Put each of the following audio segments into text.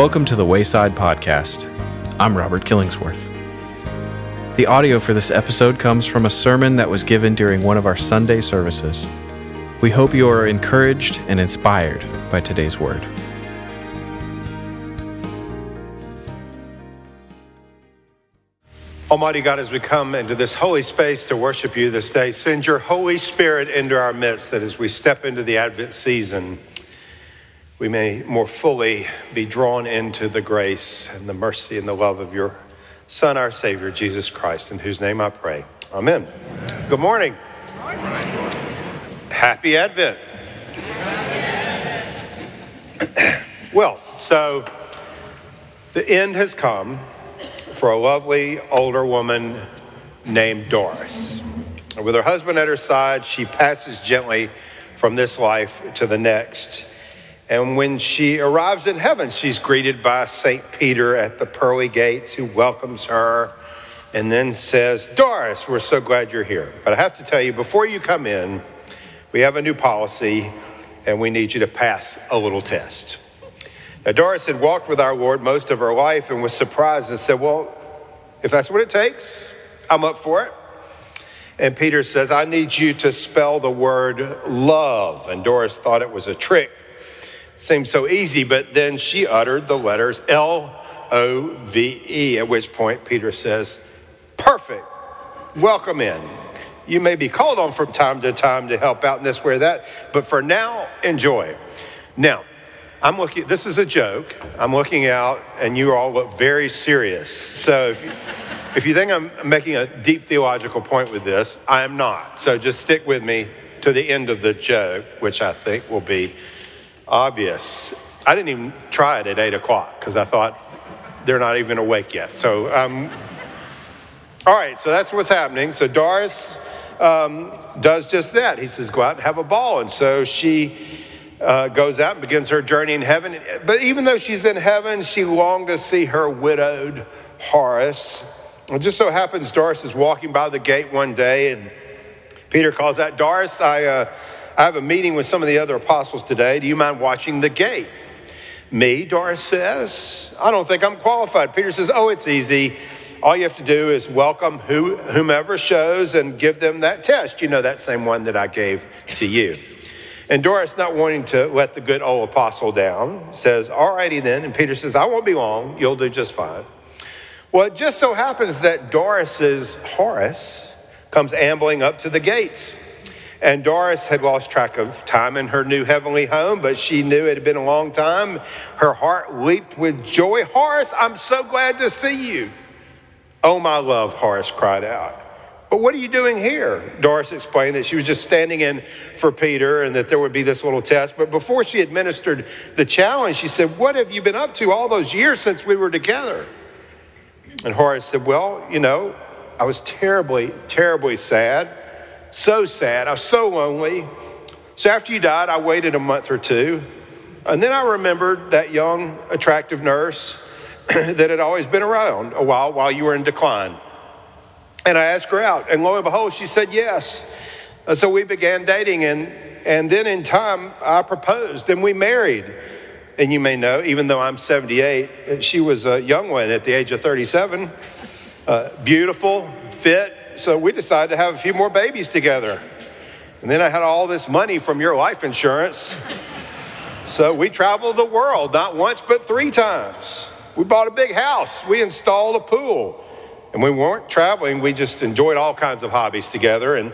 Welcome to the Wayside Podcast. I'm Robert Killingsworth. The audio for this episode comes from a sermon that was given during one of our Sunday services. We hope you are encouraged and inspired by today's word. Almighty God, as we come into this holy space to worship you this day, send your Holy Spirit into our midst that as we step into the Advent season, we may more fully be drawn into the grace and the mercy and the love of your Son, our Savior, Jesus Christ, in whose name I pray. Amen. Amen. Good morning. Good morning. Happy Advent. well, so the end has come for a lovely older woman named Doris. With her husband at her side, she passes gently from this life to the next. And when she arrives in heaven, she's greeted by St. Peter at the pearly gates, who welcomes her and then says, Doris, we're so glad you're here. But I have to tell you, before you come in, we have a new policy and we need you to pass a little test. Now, Doris had walked with our Lord most of her life and was surprised and said, Well, if that's what it takes, I'm up for it. And Peter says, I need you to spell the word love. And Doris thought it was a trick. Seemed so easy, but then she uttered the letters L O V E, at which point Peter says, Perfect. Welcome in. You may be called on from time to time to help out in this way or that, but for now, enjoy. Now, I'm looking, this is a joke. I'm looking out, and you all look very serious. So if you, if you think I'm making a deep theological point with this, I am not. So just stick with me to the end of the joke, which I think will be obvious. I didn't even try it at 8 o'clock because I thought they're not even awake yet. So, um, all right, so that's what's happening. So Doris um, does just that. He says, go out and have a ball. And so she uh, goes out and begins her journey in heaven. But even though she's in heaven, she longed to see her widowed Horace. It just so happens Doris is walking by the gate one day, and Peter calls out, Doris, I, uh, I have a meeting with some of the other apostles today. Do you mind watching the gate? Me, Doris says. I don't think I'm qualified. Peter says, Oh, it's easy. All you have to do is welcome who, whomever shows and give them that test. You know, that same one that I gave to you. And Doris, not wanting to let the good old apostle down, says, All righty then. And Peter says, I won't be long. You'll do just fine. Well, it just so happens that Doris's Horace comes ambling up to the gates. And Doris had lost track of time in her new heavenly home, but she knew it had been a long time. Her heart leaped with joy. Horace, I'm so glad to see you. Oh, my love, Horace cried out. But what are you doing here? Doris explained that she was just standing in for Peter and that there would be this little test. But before she administered the challenge, she said, What have you been up to all those years since we were together? And Horace said, Well, you know, I was terribly, terribly sad. So sad. I was so lonely. So after you died, I waited a month or two. And then I remembered that young, attractive nurse that had always been around a while while you were in decline. And I asked her out, and lo and behold, she said yes. And so we began dating, and, and then in time, I proposed, and we married. And you may know, even though I'm 78, she was a young one at the age of 37, uh, beautiful, fit. So we decided to have a few more babies together. And then I had all this money from your life insurance. So we traveled the world, not once, but three times. We bought a big house, we installed a pool. And we weren't traveling, we just enjoyed all kinds of hobbies together. And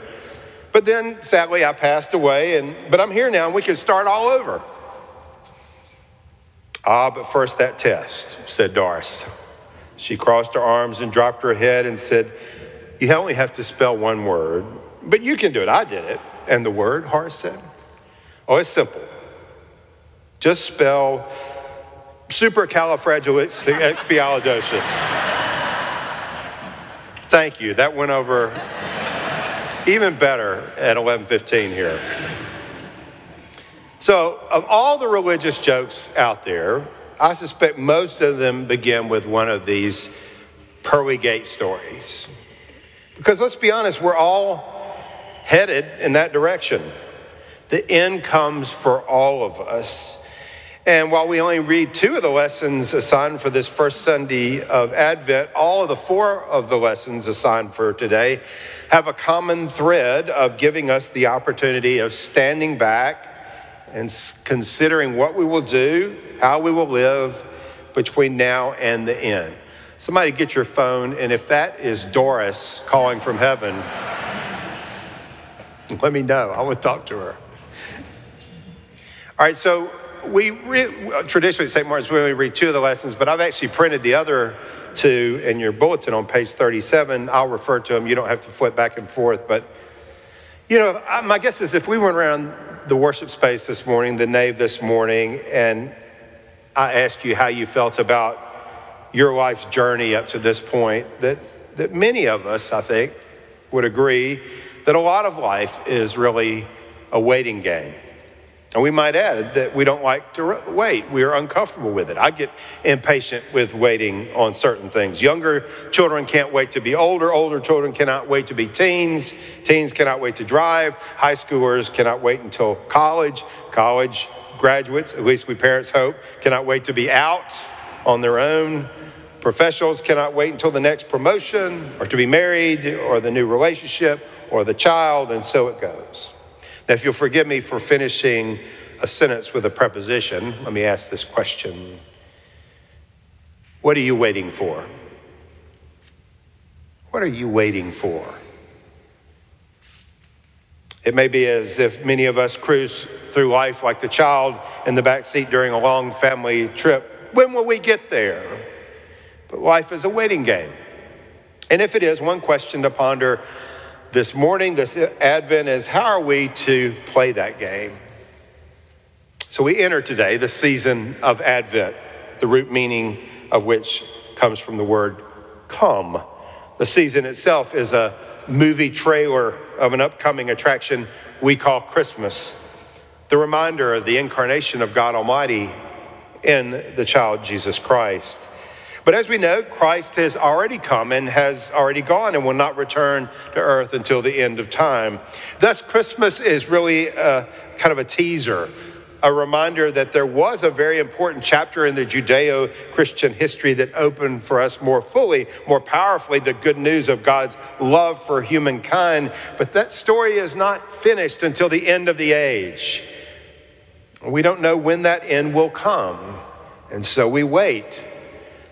but then sadly I passed away, and but I'm here now and we can start all over. Ah, but first that test, said Doris. She crossed her arms and dropped her head and said, You only have to spell one word, but you can do it. I did it. And the word, Horace said, Oh, it's simple. Just spell supercalifragilisticexpialidocious. Thank you. That went over even better at 11:15 here. So, of all the religious jokes out there, I suspect most of them begin with one of these pearly gate stories. Because let's be honest, we're all headed in that direction. The end comes for all of us. And while we only read two of the lessons assigned for this first Sunday of Advent, all of the four of the lessons assigned for today have a common thread of giving us the opportunity of standing back and considering what we will do, how we will live between now and the end. Somebody get your phone, and if that is Doris calling from heaven, let me know. I want to talk to her. All right, so we re- traditionally at St. Martin's we only read two of the lessons, but I've actually printed the other two in your bulletin on page 37. I'll refer to them. You don't have to flip back and forth, but you know, my guess is if we went around the worship space this morning, the nave this morning, and I asked you how you felt about your life's journey up to this point, that, that many of us, I think, would agree that a lot of life is really a waiting game. And we might add that we don't like to wait. We are uncomfortable with it. I get impatient with waiting on certain things. Younger children can't wait to be older. Older children cannot wait to be teens. Teens cannot wait to drive. High schoolers cannot wait until college. College graduates, at least we parents hope, cannot wait to be out on their own. Professionals cannot wait until the next promotion or to be married or the new relationship or the child, and so it goes. Now, if you'll forgive me for finishing a sentence with a preposition, let me ask this question What are you waiting for? What are you waiting for? It may be as if many of us cruise through life like the child in the back seat during a long family trip. When will we get there? But life is a waiting game. And if it is, one question to ponder this morning, this Advent, is how are we to play that game? So we enter today the season of Advent, the root meaning of which comes from the word come. The season itself is a movie trailer of an upcoming attraction we call Christmas, the reminder of the incarnation of God Almighty in the child Jesus Christ. But as we know, Christ has already come and has already gone and will not return to earth until the end of time. Thus, Christmas is really a, kind of a teaser, a reminder that there was a very important chapter in the Judeo Christian history that opened for us more fully, more powerfully, the good news of God's love for humankind. But that story is not finished until the end of the age. We don't know when that end will come, and so we wait.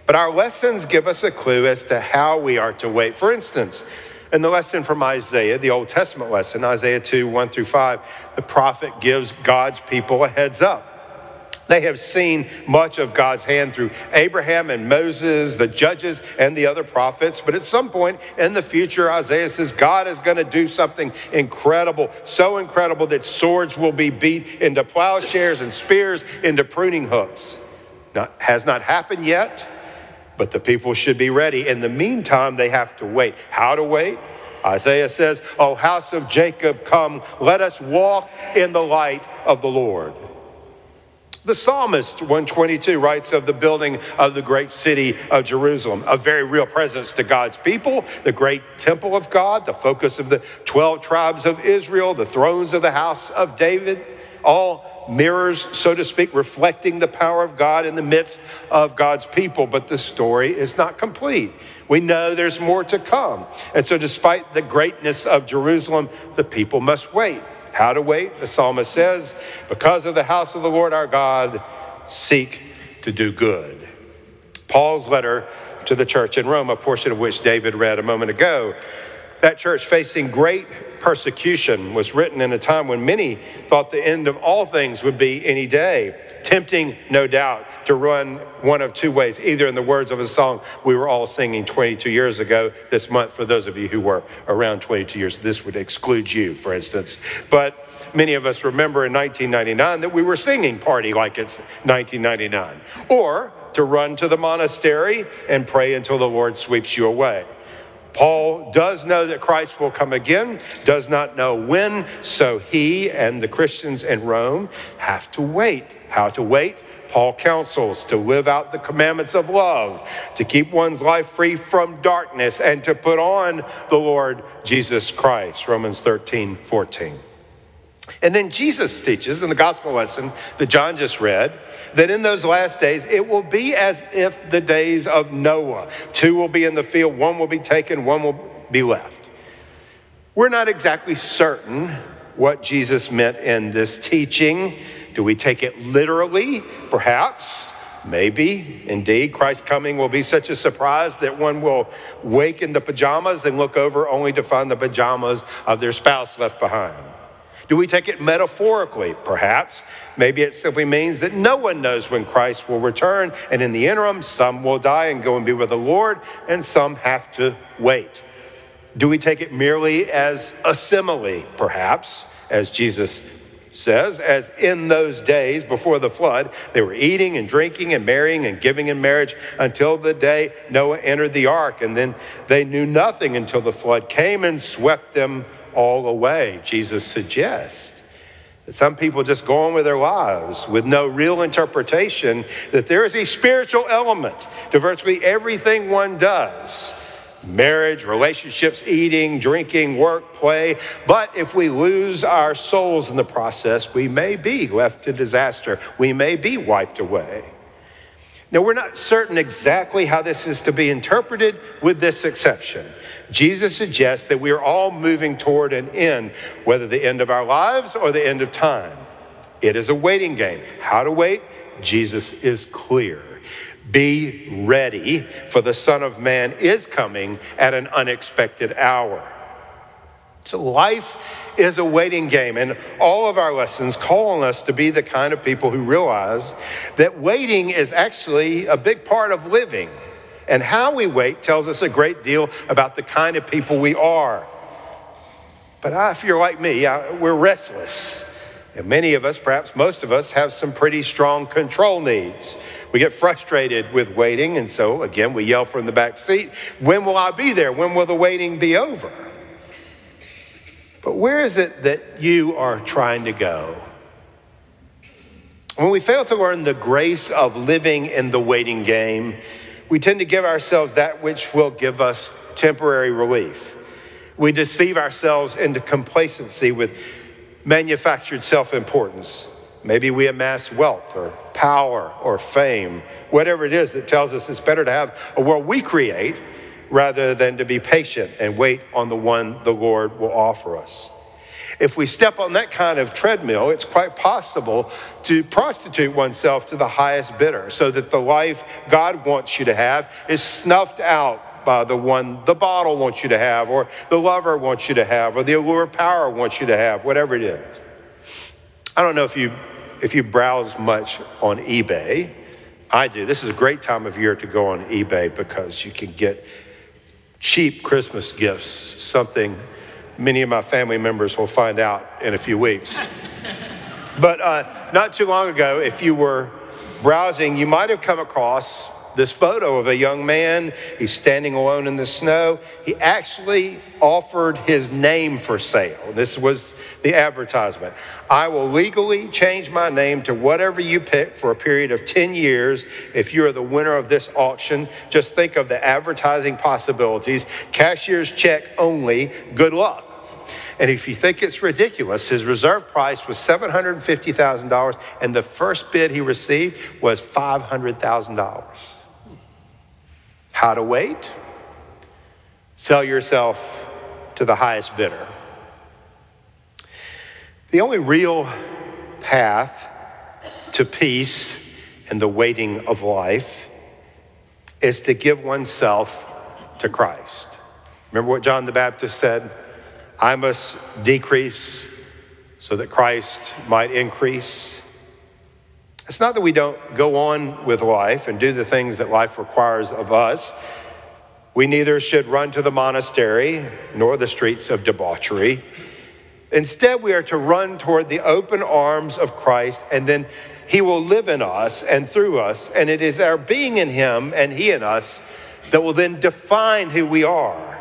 But our lessons give us a clue as to how we are to wait. For instance, in the lesson from Isaiah, the Old Testament lesson, Isaiah 2 1 through 5, the prophet gives God's people a heads up. They have seen much of God's hand through Abraham and Moses, the judges, and the other prophets. But at some point in the future, Isaiah says God is going to do something incredible, so incredible that swords will be beat into plowshares and spears into pruning hooks. Now, has not happened yet but the people should be ready. In the meantime, they have to wait. How to wait? Isaiah says, O house of Jacob, come, let us walk in the light of the Lord. The psalmist, 122, writes of the building of the great city of Jerusalem, a very real presence to God's people, the great temple of God, the focus of the 12 tribes of Israel, the thrones of the house of David, all mirrors, so to speak, reflecting the power of God in the midst of God's people. But the story is not complete. We know there's more to come. And so, despite the greatness of Jerusalem, the people must wait. How to wait? The psalmist says, Because of the house of the Lord our God, seek to do good. Paul's letter to the church in Rome, a portion of which David read a moment ago, that church facing great persecution was written in a time when many thought the end of all things would be any day. Tempting, no doubt, to run one of two ways, either in the words of a song we were all singing 22 years ago this month. For those of you who were around 22 years, this would exclude you, for instance. But many of us remember in 1999 that we were singing Party Like It's 1999. Or to run to the monastery and pray until the Lord sweeps you away. Paul does know that Christ will come again, does not know when, so he and the Christians in Rome have to wait. How to wait? Paul counsels to live out the commandments of love, to keep one's life free from darkness, and to put on the Lord Jesus Christ. Romans 13, 14. And then Jesus teaches in the gospel lesson that John just read that in those last days it will be as if the days of Noah. Two will be in the field, one will be taken, one will be left. We're not exactly certain what Jesus meant in this teaching. Do we take it literally? Perhaps. Maybe, indeed, Christ's coming will be such a surprise that one will wake in the pajamas and look over only to find the pajamas of their spouse left behind. Do we take it metaphorically? Perhaps. Maybe it simply means that no one knows when Christ will return, and in the interim, some will die and go and be with the Lord, and some have to wait. Do we take it merely as a simile? Perhaps, as Jesus says, as in those days before the flood, they were eating and drinking and marrying and giving in marriage until the day Noah entered the ark. And then they knew nothing until the flood came and swept them all away, Jesus suggests. That some people just go on with their lives with no real interpretation that there is a spiritual element to virtually everything one does marriage, relationships, eating, drinking, work, play. But if we lose our souls in the process, we may be left to disaster. We may be wiped away. Now, we're not certain exactly how this is to be interpreted, with this exception. Jesus suggests that we are all moving toward an end, whether the end of our lives or the end of time. It is a waiting game. How to wait? Jesus is clear. Be ready, for the Son of Man is coming at an unexpected hour. So, life is a waiting game, and all of our lessons call on us to be the kind of people who realize that waiting is actually a big part of living. And how we wait tells us a great deal about the kind of people we are. But if you're like me, we're restless. And many of us, perhaps most of us, have some pretty strong control needs. We get frustrated with waiting, and so again, we yell from the back seat, When will I be there? When will the waiting be over? But where is it that you are trying to go? When we fail to learn the grace of living in the waiting game, we tend to give ourselves that which will give us temporary relief. We deceive ourselves into complacency with manufactured self importance. Maybe we amass wealth or power or fame, whatever it is that tells us it's better to have a world we create rather than to be patient and wait on the one the Lord will offer us. If we step on that kind of treadmill, it's quite possible to prostitute oneself to the highest bidder so that the life God wants you to have is snuffed out by the one the bottle wants you to have, or the lover wants you to have, or the allure of power wants you to have, whatever it is. I don't know if you if you browse much on eBay, I do. This is a great time of year to go on eBay because you can get cheap Christmas gifts, something many of my family members will find out in a few weeks. but uh, not too long ago, if you were browsing, you might have come across this photo of a young man. He's standing alone in the snow. He actually offered his name for sale. This was the advertisement. I will legally change my name to whatever you pick for a period of 10 years if you are the winner of this auction. Just think of the advertising possibilities. Cashier's check only. Good luck. And if you think it's ridiculous, his reserve price was $750,000, and the first bid he received was $500,000 how to wait, sell yourself to the highest bidder. The only real path to peace in the waiting of life is to give oneself to Christ. Remember what John the Baptist said? I must decrease so that Christ might increase. It's not that we don't go on with life and do the things that life requires of us. We neither should run to the monastery nor the streets of debauchery. Instead, we are to run toward the open arms of Christ, and then He will live in us and through us. And it is our being in Him and He in us that will then define who we are.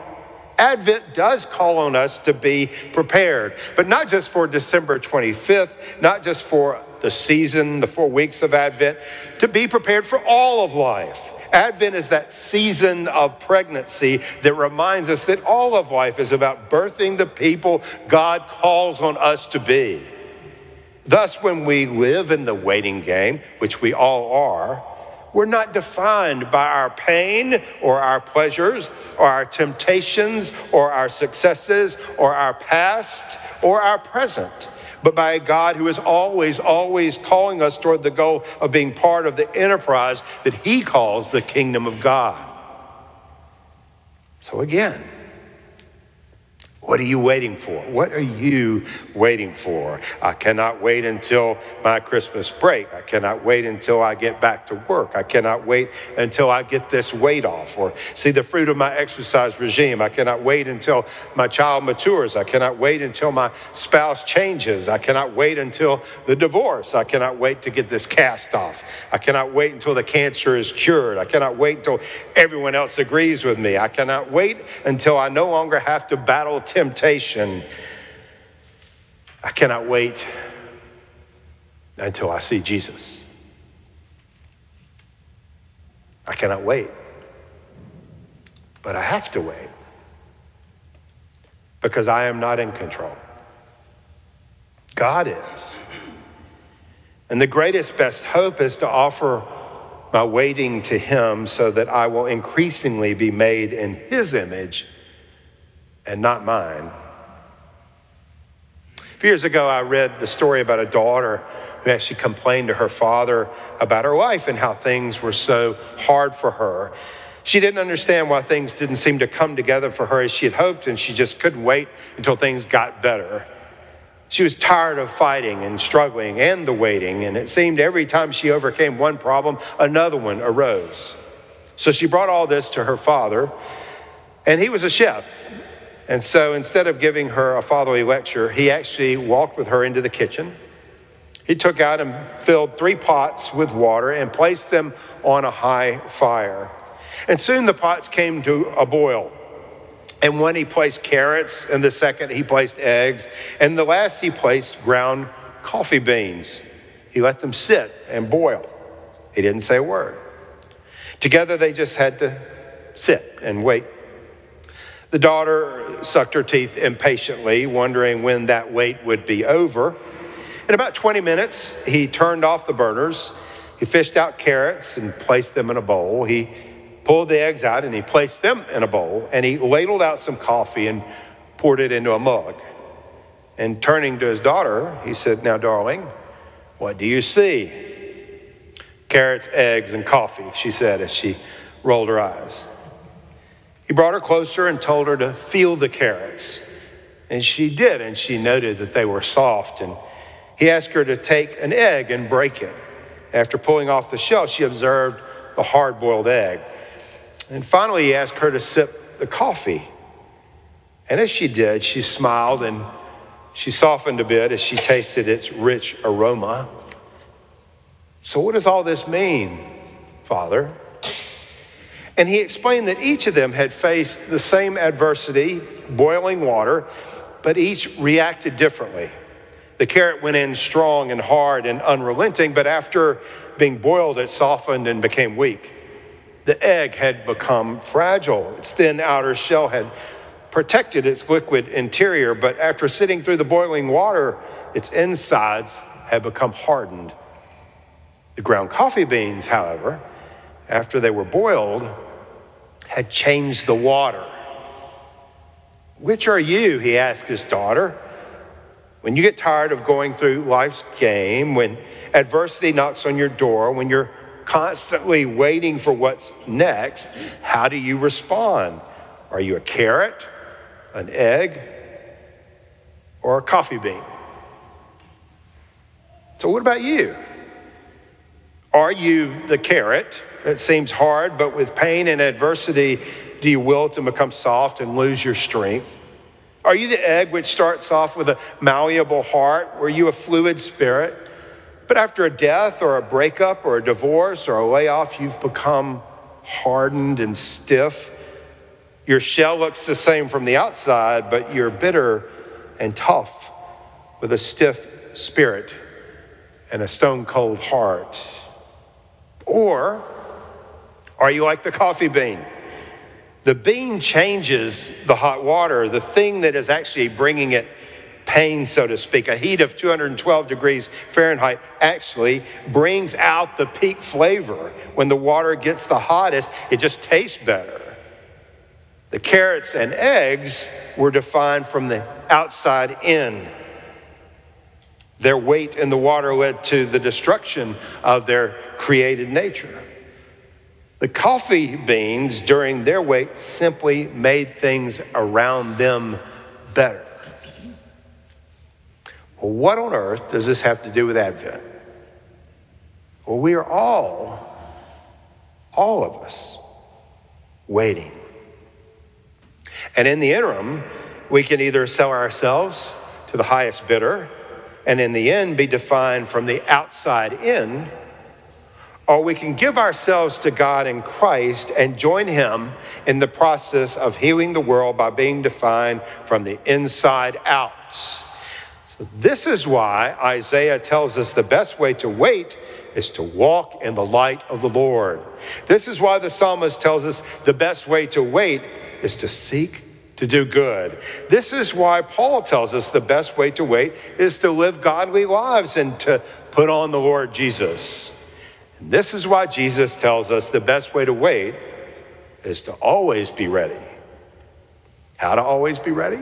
Advent does call on us to be prepared, but not just for December 25th, not just for the season, the four weeks of Advent, to be prepared for all of life. Advent is that season of pregnancy that reminds us that all of life is about birthing the people God calls on us to be. Thus, when we live in the waiting game, which we all are, we're not defined by our pain or our pleasures or our temptations or our successes or our past or our present, but by a God who is always, always calling us toward the goal of being part of the enterprise that He calls the kingdom of God. So, again, what are you waiting for? What are you waiting for? I cannot wait until my Christmas break. I cannot wait until I get back to work. I cannot wait until I get this weight off or see the fruit of my exercise regime. I cannot wait until my child matures. I cannot wait until my spouse changes. I cannot wait until the divorce. I cannot wait to get this cast off. I cannot wait until the cancer is cured. I cannot wait until everyone else agrees with me. I cannot wait until I no longer have to battle temptation. I cannot wait until I see Jesus. I cannot wait. But I have to wait because I am not in control. God is. And the greatest, best hope is to offer my waiting to Him so that I will increasingly be made in His image and not mine. A few years ago, I read the story about a daughter who actually complained to her father about her life and how things were so hard for her. She didn't understand why things didn't seem to come together for her as she had hoped, and she just couldn't wait until things got better. She was tired of fighting and struggling and the waiting, and it seemed every time she overcame one problem, another one arose. So she brought all this to her father, and he was a chef. And so instead of giving her a fatherly lecture, he actually walked with her into the kitchen. He took out and filled three pots with water and placed them on a high fire. And soon the pots came to a boil. And one he placed carrots, and the second he placed eggs, and the last he placed ground coffee beans. He let them sit and boil. He didn't say a word. Together they just had to sit and wait the daughter sucked her teeth impatiently, wondering when that wait would be over. In about 20 minutes, he turned off the burners. He fished out carrots and placed them in a bowl. He pulled the eggs out and he placed them in a bowl. And he ladled out some coffee and poured it into a mug. And turning to his daughter, he said, Now, darling, what do you see? Carrots, eggs, and coffee, she said as she rolled her eyes. He brought her closer and told her to feel the carrots. And she did, and she noted that they were soft. And he asked her to take an egg and break it. After pulling off the shell, she observed the hard boiled egg. And finally, he asked her to sip the coffee. And as she did, she smiled and she softened a bit as she tasted its rich aroma. So, what does all this mean, Father? And he explained that each of them had faced the same adversity, boiling water, but each reacted differently. The carrot went in strong and hard and unrelenting, but after being boiled, it softened and became weak. The egg had become fragile. Its thin outer shell had protected its liquid interior, but after sitting through the boiling water, its insides had become hardened. The ground coffee beans, however, after they were boiled, had changed the water. Which are you? He asked his daughter. When you get tired of going through life's game, when adversity knocks on your door, when you're constantly waiting for what's next, how do you respond? Are you a carrot, an egg, or a coffee bean? So, what about you? Are you the carrot that seems hard, but with pain and adversity, do you wilt and become soft and lose your strength? Are you the egg which starts off with a malleable heart? Were you a fluid spirit? But after a death or a breakup or a divorce or a layoff, you've become hardened and stiff. Your shell looks the same from the outside, but you're bitter and tough with a stiff spirit and a stone cold heart. Or are you like the coffee bean? The bean changes the hot water. The thing that is actually bringing it pain, so to speak. A heat of 212 degrees Fahrenheit actually brings out the peak flavor. When the water gets the hottest, it just tastes better. The carrots and eggs were defined from the outside in. Their wait in the water led to the destruction of their created nature. The coffee beans, during their wait, simply made things around them better. Well, what on earth does this have to do with Advent? Well, we are all, all of us, waiting. And in the interim, we can either sell ourselves to the highest bidder and in the end be defined from the outside in or we can give ourselves to God in Christ and join Him in the process of healing the world by being defined from the inside out. So, this is why Isaiah tells us the best way to wait is to walk in the light of the Lord. This is why the psalmist tells us the best way to wait is to seek to do good. This is why Paul tells us the best way to wait is to live godly lives and to put on the Lord Jesus. This is why Jesus tells us the best way to wait is to always be ready. How to always be ready?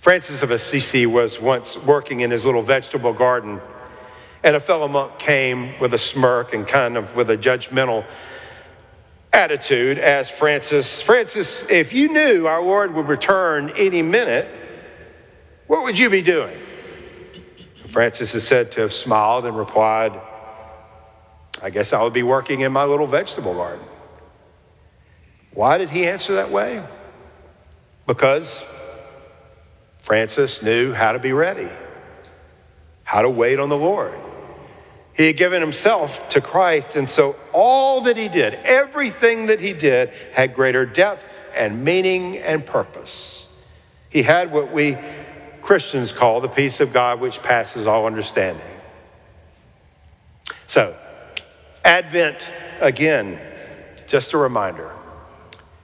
Francis of Assisi was once working in his little vegetable garden, and a fellow monk came with a smirk and kind of with a judgmental attitude asked Francis, Francis, if you knew our Lord would return any minute, what would you be doing? Francis is said to have smiled and replied, I guess I would be working in my little vegetable garden. Why did he answer that way? Because Francis knew how to be ready, how to wait on the Lord. He had given himself to Christ, and so all that he did, everything that he did, had greater depth and meaning and purpose. He had what we Christians call the peace of God, which passes all understanding. So, Advent, again, just a reminder,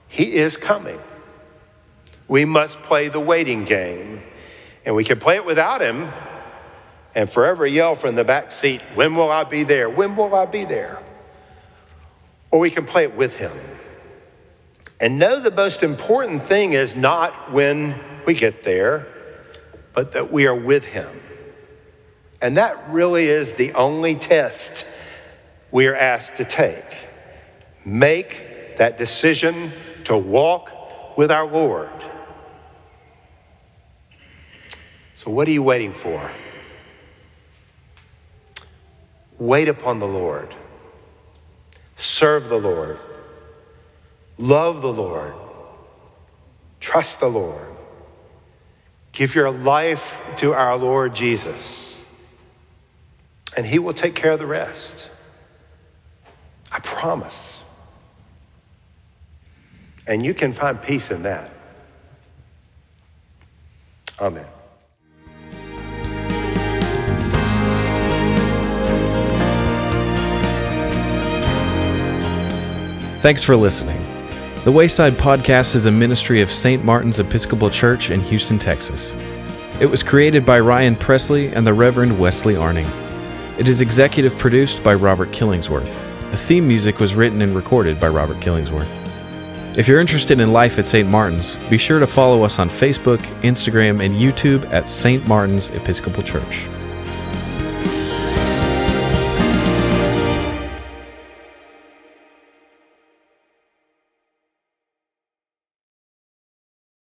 He is coming. We must play the waiting game, and we can play it without Him and forever yell from the back seat, When will I be there? When will I be there? Or we can play it with Him. And know the most important thing is not when we get there, but that we are with Him. And that really is the only test we are asked to take. Make that decision to walk with our Lord. So, what are you waiting for? Wait upon the Lord. Serve the Lord. Love the Lord. Trust the Lord. Give your life to our Lord Jesus, and He will take care of the rest. I promise. And you can find peace in that. Amen. Thanks for listening. The Wayside Podcast is a ministry of St. Martin's Episcopal Church in Houston, Texas. It was created by Ryan Presley and the Reverend Wesley Arning. It is executive produced by Robert Killingsworth. The theme music was written and recorded by Robert Killingsworth. If you're interested in life at St. Martin's, be sure to follow us on Facebook, Instagram, and YouTube at St. Martin's Episcopal Church.